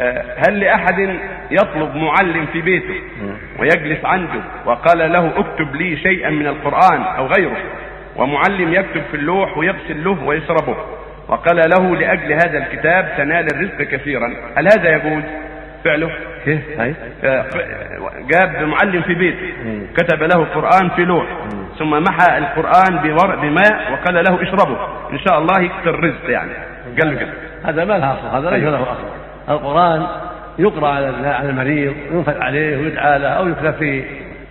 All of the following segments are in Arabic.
آه، هل لأحد يطلب معلم في بيته ويجلس عنده وقال له اكتب لي شيئا من القرآن أو غيره؟ ومعلم يكتب في اللوح ويغسل له ويشربه. وقال له لأجل هذا الكتاب تنال الرزق كثيرا. هل هذا يجوز؟ فعله؟ هاي آه، جاب معلم في بيته. كتب له القرآن في لوح. ثم محى القرآن بورق بماء وقال له اشربه. إن شاء الله يكثر الرزق يعني. قال هذا ما له أصل. هذا ليس له أصل. القرآن يقرأ على المريض وينفذ عليه ويدعى له أو يكتب في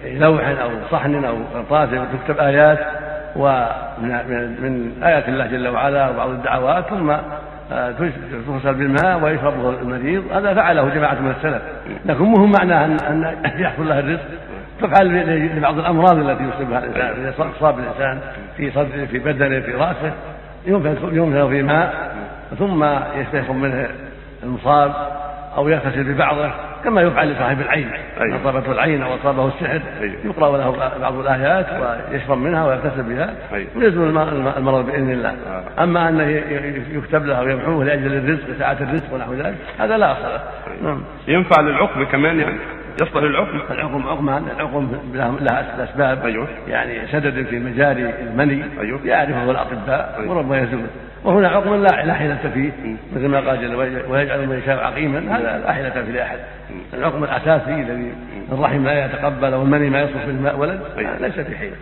لوح أو صحن أو قرطاس تكتب آيات ومن من, آيات الله جل وعلا وبعض الدعوات ثم آه، تغسل بالماء ويشربه المريض هذا فعله جماعة من السلف. لكن مهم معناه ان يحصل له الرزق. تفعل لبعض الأمراض التي يصيبها الانسان إذا اصاب الإنسان في صدره في بدنه في رأسه ينفذ في ماء ثم يستيقظ منه المصاب أو يغتسل ببعضه كما يفعل لصاحب العين أيوة. أصابته العين أو أصابه السحر أيوة. يقرأ له بعض الآيات ويشرب منها ويغتسل بها أيوة. ويزول المرض بإذن الله آه. أما أنه يكتب له ويمحوه لأجل الرزق ساعه الرزق ونحو ذلك هذا لا أصل له نعم ينفع للعقم كمان يعني يصلح للعقم. العقم عقمان العقم لها أسباب. أيوة. يعني سدد في مجاري المني. أيوة. يعرفه الأطباء. أيوة. وربما يزول. وهنا عقم لا لا حيلة فيه. مثل ما قال جل ويجعل من يشاء عقيما. هذا لا حيلة فيه لأحد. العقم الأساسي الذي الرحم لا يتقبل والمني ما يصرف بالماء ولد أيوة. ليس في حيلة.